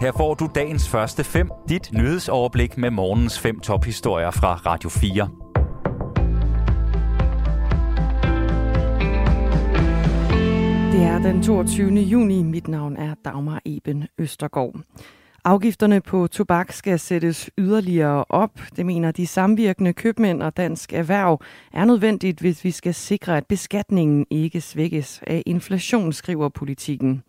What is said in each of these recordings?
Her får du dagens første fem, dit nyhedsoverblik med morgens fem tophistorier fra Radio 4. Det er den 22. juni. Mit navn er Dagmar Eben Østergaard. Afgifterne på tobak skal sættes yderligere op. Det mener de samvirkende købmænd og dansk erhverv er nødvendigt, hvis vi skal sikre, at beskatningen ikke svækkes af inflation, skriver politikken.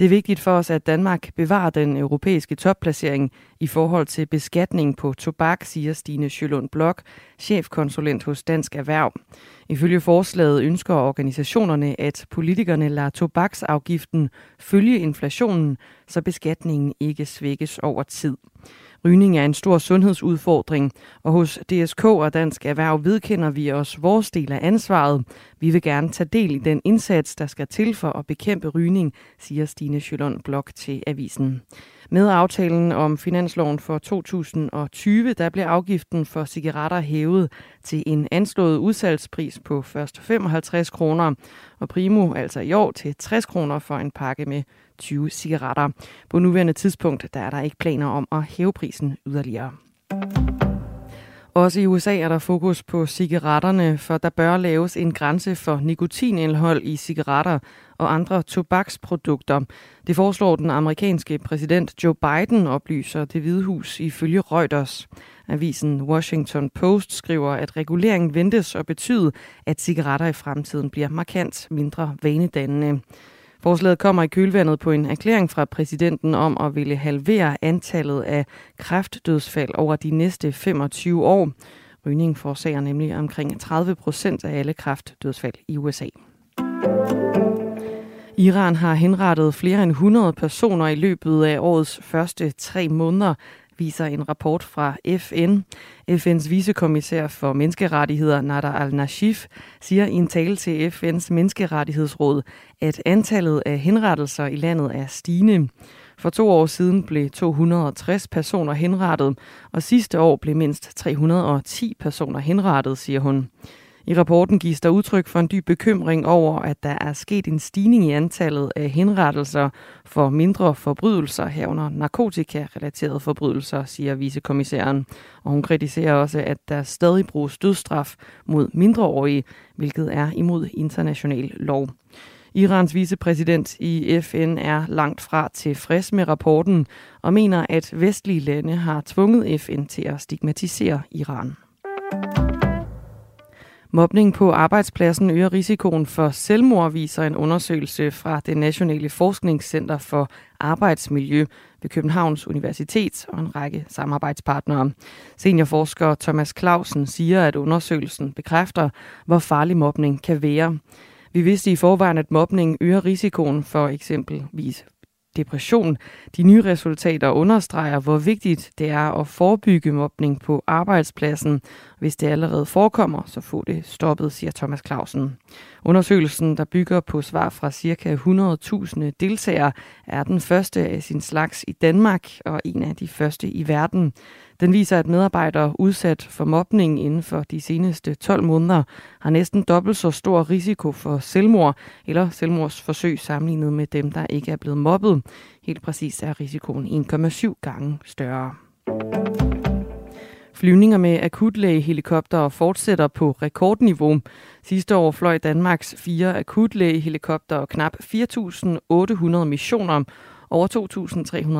Det er vigtigt for os, at Danmark bevarer den europæiske topplacering i forhold til beskatning på tobak, siger Stine Sjølund Blok, chefkonsulent hos Dansk Erhverv. Ifølge forslaget ønsker organisationerne, at politikerne lader tobaksafgiften følge inflationen, så beskatningen ikke svækkes over tid. Rygning er en stor sundhedsudfordring, og hos DSK og Dansk Erhverv vedkender vi os vores del af ansvaret. Vi vil gerne tage del i den indsats, der skal til for at bekæmpe rygning, siger Stine Schøllund Blok til avisen. Med aftalen om finansloven for 2020, der blev afgiften for cigaretter hævet til en anslået udsalgspris på først 55 kroner, og primo altså i år til 60 kroner for en pakke med 20 cigaretter. På nuværende tidspunkt der er der ikke planer om at hæve prisen yderligere. Også i USA er der fokus på cigaretterne, for der bør laves en grænse for nikotinindhold i cigaretter og andre tobaksprodukter. Det foreslår den amerikanske præsident Joe Biden, oplyser det hvide hus ifølge Reuters. Avisen Washington Post skriver, at reguleringen ventes at betyde, at cigaretter i fremtiden bliver markant mindre vanedannende. Forslaget kommer i kølvandet på en erklæring fra præsidenten om at ville halvere antallet af kræftdødsfald over de næste 25 år. Rygning forårsager nemlig omkring 30 procent af alle kræftdødsfald i USA. Iran har henrettet flere end 100 personer i løbet af årets første tre måneder, viser en rapport fra FN. FN's vicekommissær for menneskerettigheder, Nada al-Nashif, siger i en tale til FN's menneskerettighedsråd, at antallet af henrettelser i landet er stigende. For to år siden blev 260 personer henrettet, og sidste år blev mindst 310 personer henrettet, siger hun. I rapporten gives der udtryk for en dyb bekymring over, at der er sket en stigning i antallet af henrettelser for mindre forbrydelser herunder narkotikarelaterede forbrydelser, siger vicekommissæren. Og hun kritiserer også, at der stadig bruges dødsstraf mod mindreårige, hvilket er imod international lov. Irans vicepræsident i FN er langt fra tilfreds med rapporten og mener, at vestlige lande har tvunget FN til at stigmatisere Iran. Mobning på arbejdspladsen øger risikoen for selvmord, viser en undersøgelse fra det Nationale Forskningscenter for Arbejdsmiljø ved Københavns Universitet og en række samarbejdspartnere. Seniorforsker Thomas Clausen siger, at undersøgelsen bekræfter, hvor farlig mobning kan være. Vi vidste i forvejen, at mobning øger risikoen for eksempelvis depression. De nye resultater understreger, hvor vigtigt det er at forebygge mobning på arbejdspladsen. Hvis det allerede forekommer, så få det stoppet, siger Thomas Clausen. Undersøgelsen, der bygger på svar fra ca. 100.000 deltagere, er den første af sin slags i Danmark og en af de første i verden. Den viser, at medarbejdere udsat for mobning inden for de seneste 12 måneder har næsten dobbelt så stor risiko for selvmord eller selvmordsforsøg sammenlignet med dem, der ikke er blevet mobbet. Helt præcis er risikoen 1,7 gange større. Flyvninger med akutlægehelikopter fortsætter på rekordniveau. Sidste år fløj Danmarks fire akutlægehelikoptere knap 4.800 missioner, over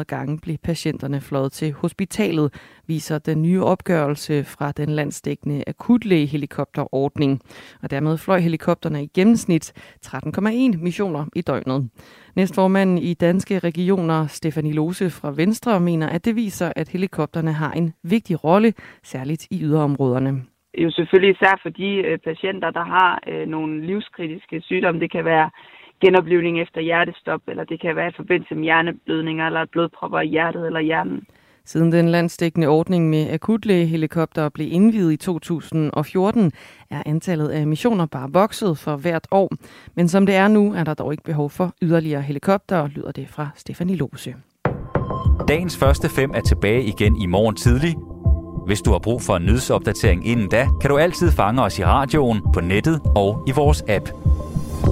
2.300 gange blev patienterne fløjet til hospitalet, viser den nye opgørelse fra den landsdækkende akutlægehelikopterordning. Og dermed fløj helikopterne i gennemsnit 13,1 missioner i døgnet. Næstformanden i Danske Regioner, Stefanie Lose fra Venstre, mener, at det viser, at helikopterne har en vigtig rolle, særligt i yderområderne jo selvfølgelig især for de øh, patienter, der har øh, nogle livskritiske sygdomme. Det kan være genoplevning efter hjertestop, eller det kan være i forbindelse med hjerneblødninger, eller blodpropper i hjertet eller hjernen. Siden den landsdækkende ordning med akutlægehelikopter blev indvidet i 2014, er antallet af missioner bare vokset for hvert år. Men som det er nu, er der dog ikke behov for yderligere helikopter, lyder det fra Stefanie Lose. Dagens første fem er tilbage igen i morgen tidlig. Hvis du har brug for en nyhedsopdatering inden da, kan du altid fange os i radioen, på nettet og i vores app.